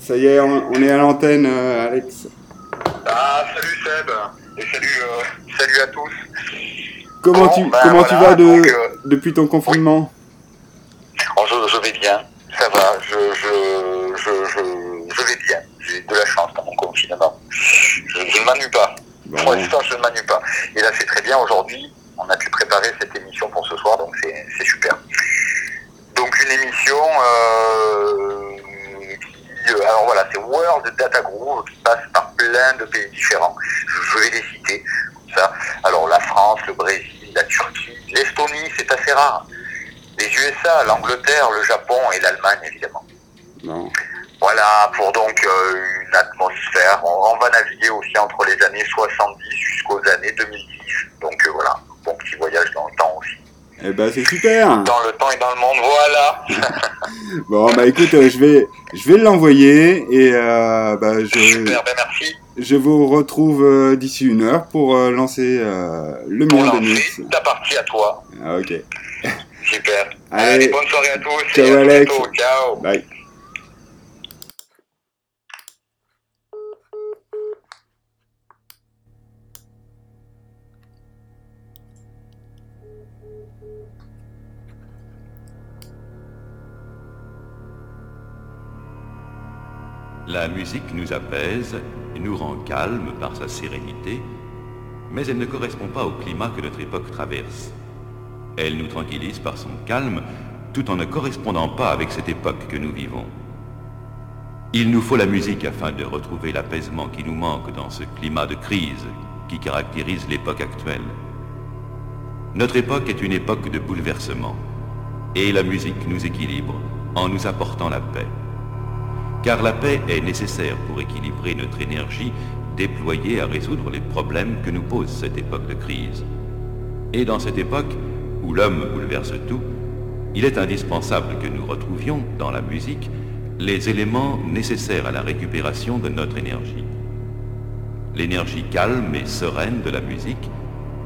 ça y est, on, est à l'antenne, euh, Alex. Ah, salut Seb, et salut, euh, salut à tous. Comment tu, ben comment tu vas euh, depuis ton confinement je, vais bien, ça va, je, je, je, je vais bien. J'ai de la chance dans mon confinement. Je, ne m'annule pas. je ne m'annule bah pas. Et là, c'est très bien, aujourd'hui, on a pu préparer cette Bah, c'est super. Dans le temps et dans le monde, voilà. bon, bah écoute, euh, je vais, je vais l'envoyer et euh, bah, je. Bah, je vous retrouve euh, d'ici une heure pour lancer le monde de ta partie à toi. Ah, ok. Super. Allez, bonne soirée à tous. Ciao Alex. Ciao. Bye. La musique nous apaise et nous rend calme par sa sérénité, mais elle ne correspond pas au climat que notre époque traverse. Elle nous tranquillise par son calme tout en ne correspondant pas avec cette époque que nous vivons. Il nous faut la musique afin de retrouver l'apaisement qui nous manque dans ce climat de crise qui caractérise l'époque actuelle. Notre époque est une époque de bouleversement et la musique nous équilibre en nous apportant la paix car la paix est nécessaire pour équilibrer notre énergie déployée à résoudre les problèmes que nous pose cette époque de crise. Et dans cette époque où l'homme bouleverse tout, il est indispensable que nous retrouvions dans la musique les éléments nécessaires à la récupération de notre énergie. L'énergie calme et sereine de la musique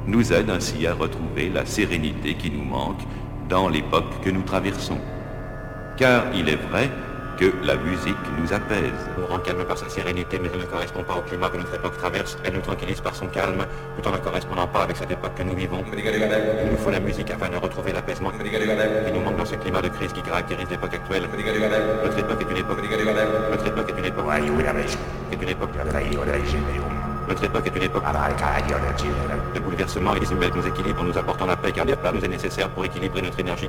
nous aide ainsi à retrouver la sérénité qui nous manque dans l'époque que nous traversons. Car il est vrai que la musique nous apaise. Nous rend calme par sa sérénité, mais elle ne correspond pas au climat que notre époque traverse. Elle nous tranquillise par son calme, tout en ne correspondant pas avec cette époque que nous vivons. Il nous faut la musique afin de retrouver l'apaisement qui nous manque dans ce climat de crise qui caractérise l'époque actuelle. Notre époque est une époque. Notre époque est une époque. une époque. Notre époque est une époque de bouleversement et les nous équilibrent en nous apportant la paix car la nous est nécessaire pour équilibrer notre énergie.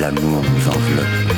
L'amour nous enveloppe.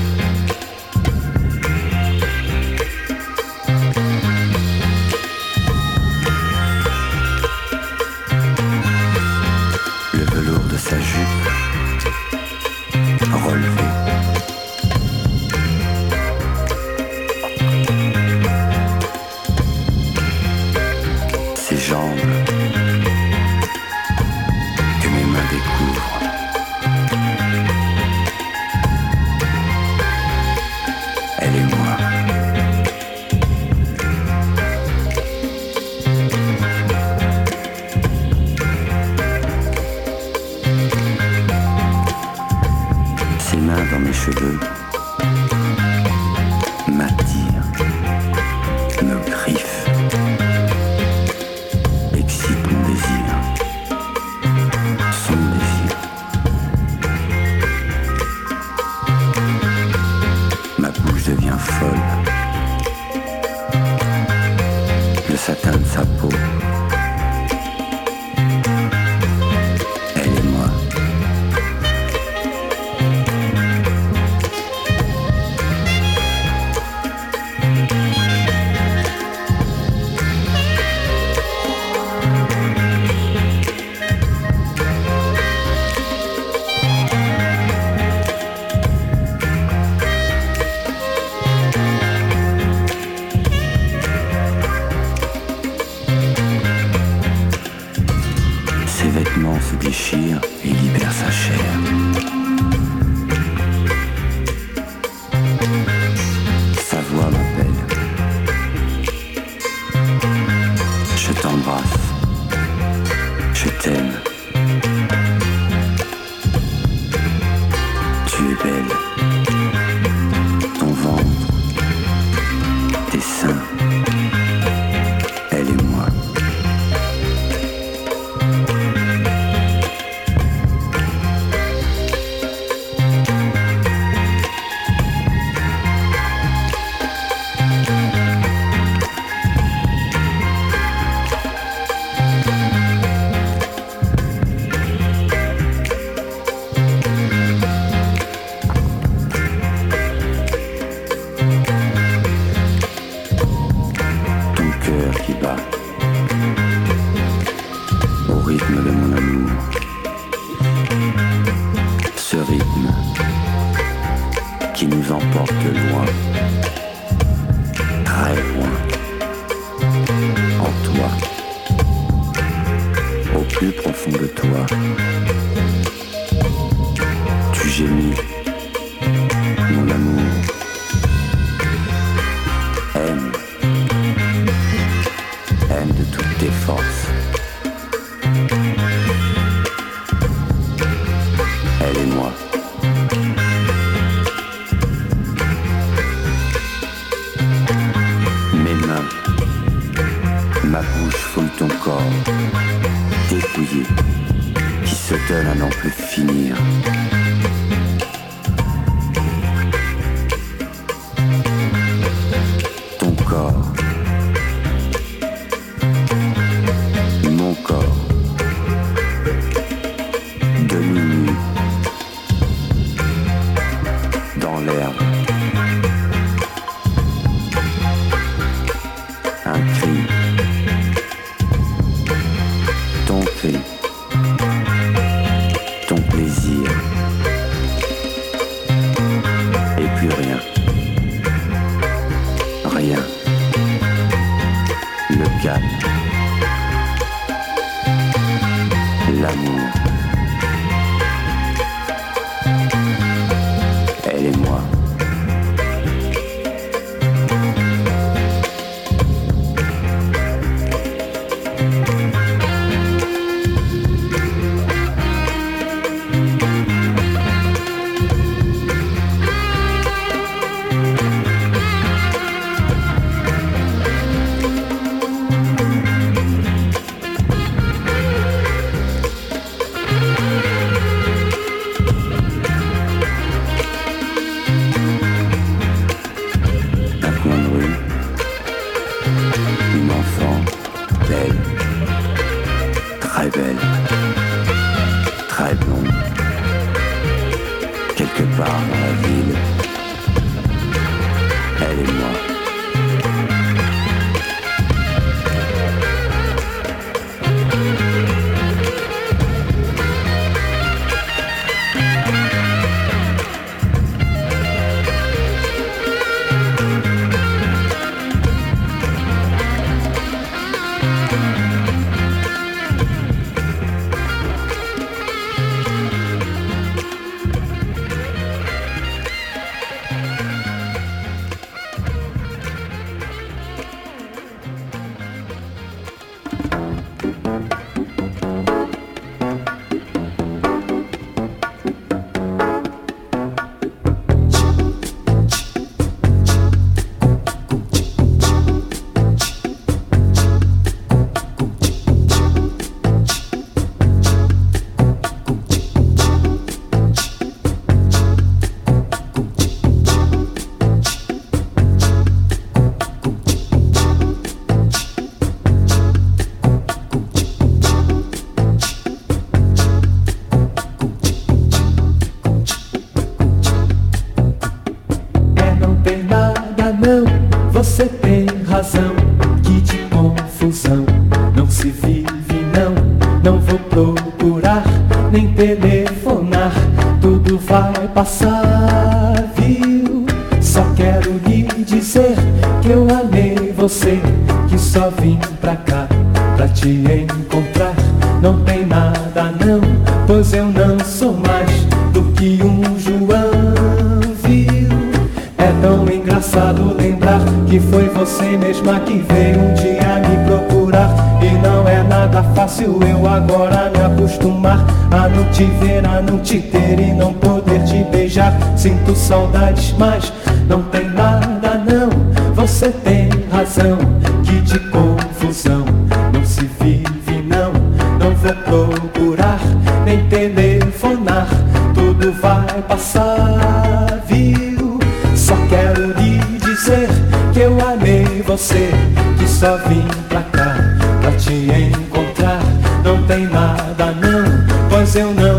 te ver, a não te ter e não poder te beijar. Sinto saudades, mas não tem nada não. Você tem razão, que de confusão não se vive não. Não vou procurar nem telefonar, tudo vai passar, viu? Só quero lhe dizer que eu amei você, que só vim pra cá pra te encontrar. Não tem nada não, pois eu não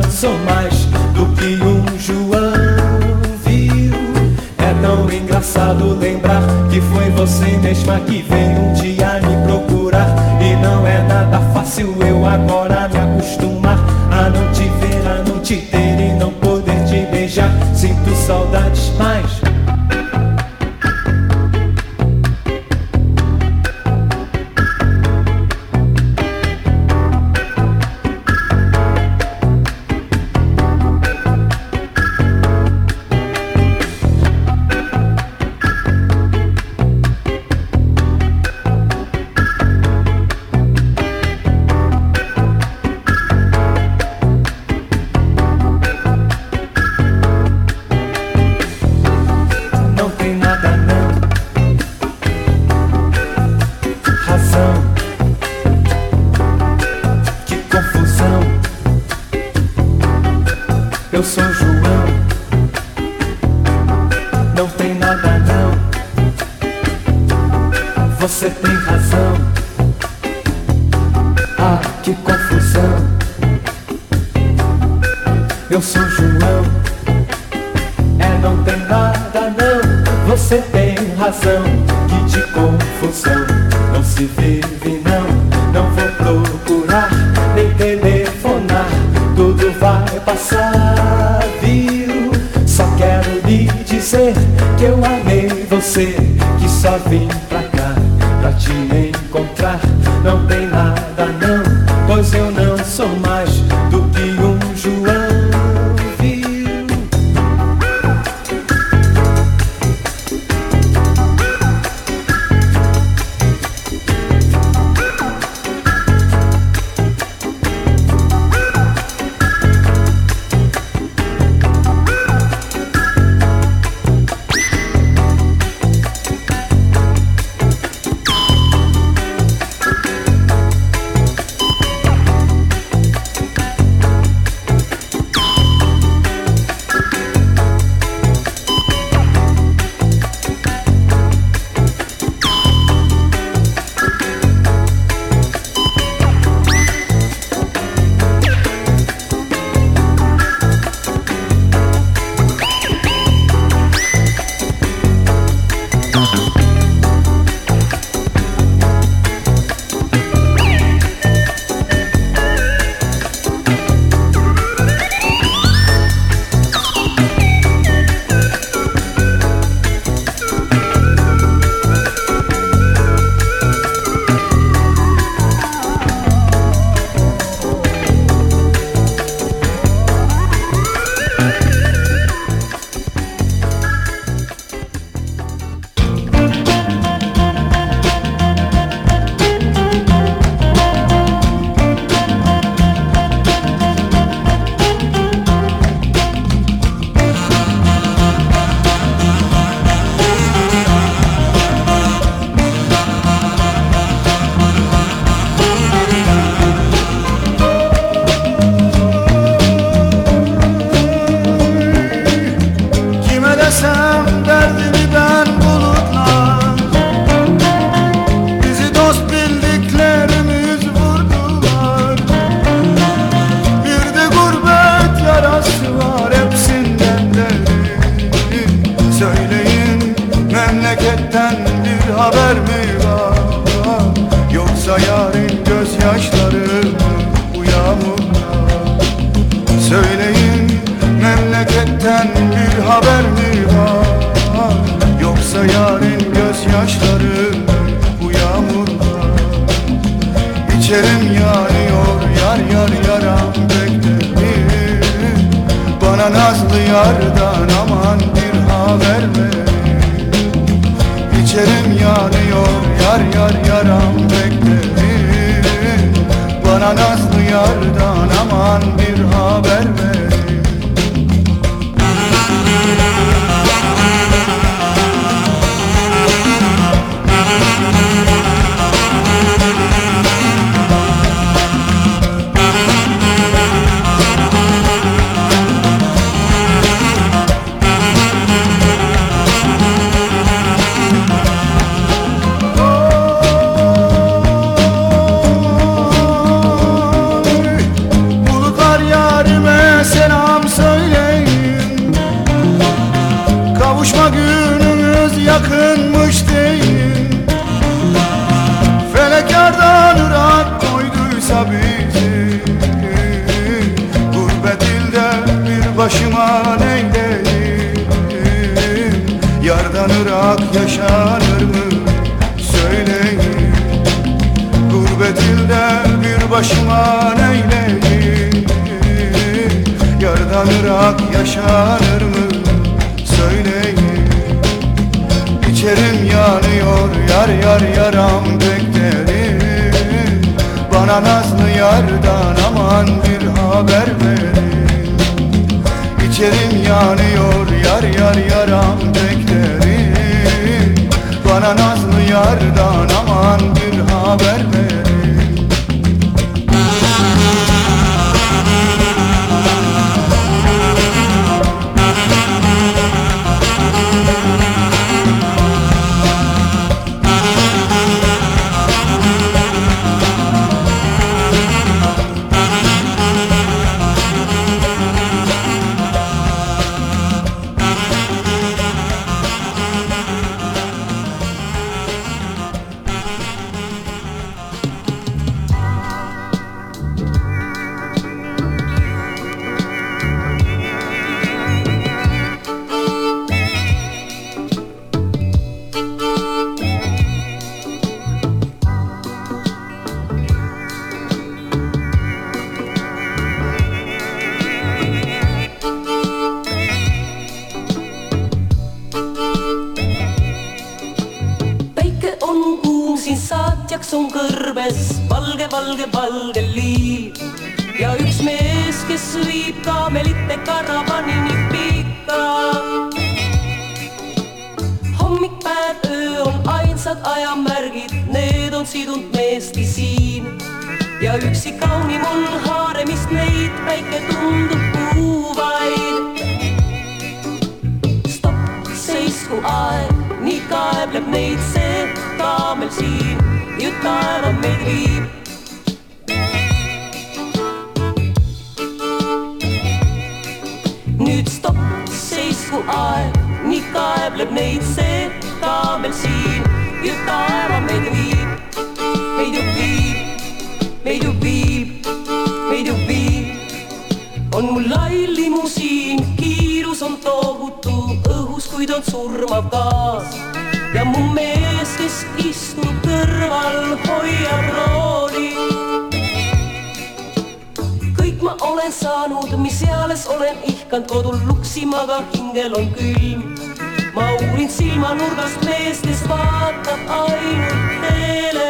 lembrar que foi você mesma que veio um dia me procurar. E não é nada fácil eu agora me acostumar a não te ver, a não te ter. que eu amei você, que só vim pra cá pra te encontrar. Não tem nada. be. ajamärgid, need on sidunud meesti siin. ja üksi kaunim on haaremist neid, päike tundub kuu vaid. stopp, seisku aeg, nii kaebleb neid see kaamel siin, ju taeva meid viib nüüd stopp, seisku aeg, nii kaebleb neid see kaamel siin je toma, meio beep, meio beep, meio beep, meio beep. on mul lai limusiin, kiirus on tohutu õhus, kuid on surmav gaas. ja mu mees, kes istub kõrval, hoiab rooli. kõik ma olen saanud, mis eales olen ihkanud kodul luksima, aga hingel on külm ma uurin silmanurgast meest, kes vaatab ainult teele.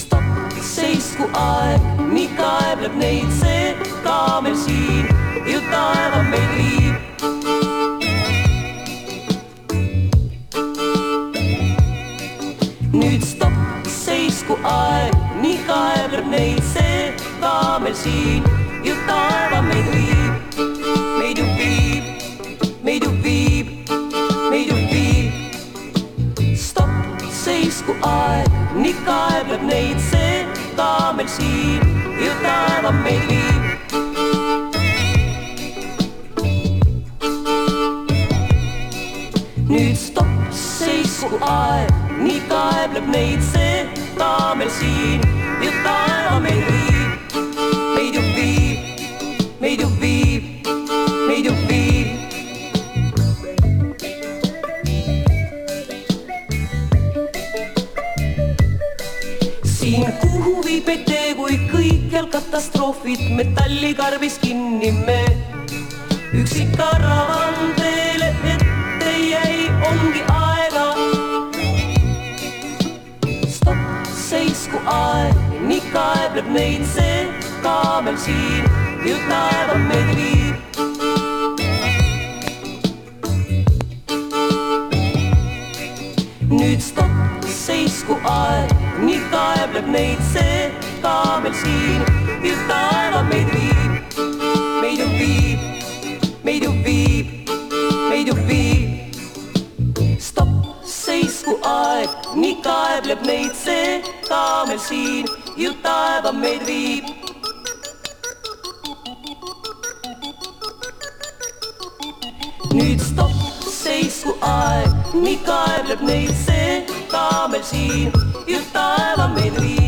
stopp, seisku aeg, nii kaebleb neid see kaamel siin ju taeva meil viib. nüüd stopp, seisku aeg, nii kaebleb neid see kaamel siin ju taeva meil viib. usku aeg, nii kaebleb neid see ka meil siin, ju taeva meid viib. nüüd stopp, seisku aeg, nii kaebleb neid see ka meil siin, ju taeva meid viib. katastroofid metallikarbis kinni me. üksik karavan teele ette jäi, ongi aega. stopp, seisku aeg, nii kaebleb neid see kaamel siin, jõud taeva meid viib. nüüd stopp, seisku aeg, nii kaebleb neid see iga meil siin, just taeva meid viib, meid ju viib, meid ju viib, meid ju viib. stopp, seisku aeg, nii kaebleb meid see ka meil siin, ju taeva meid viib nüüd stopp, seisku aeg, nii kaebleb neid see kaamel siin, just taeva meid viib.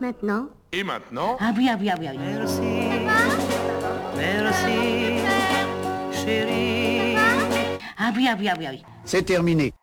maintenant Et maintenant Ah oui, ah oui, ah oui. Ah oui. Merci. Merci. Chérie. Ah oui, ah oui, ah oui, ah oui. C'est terminé.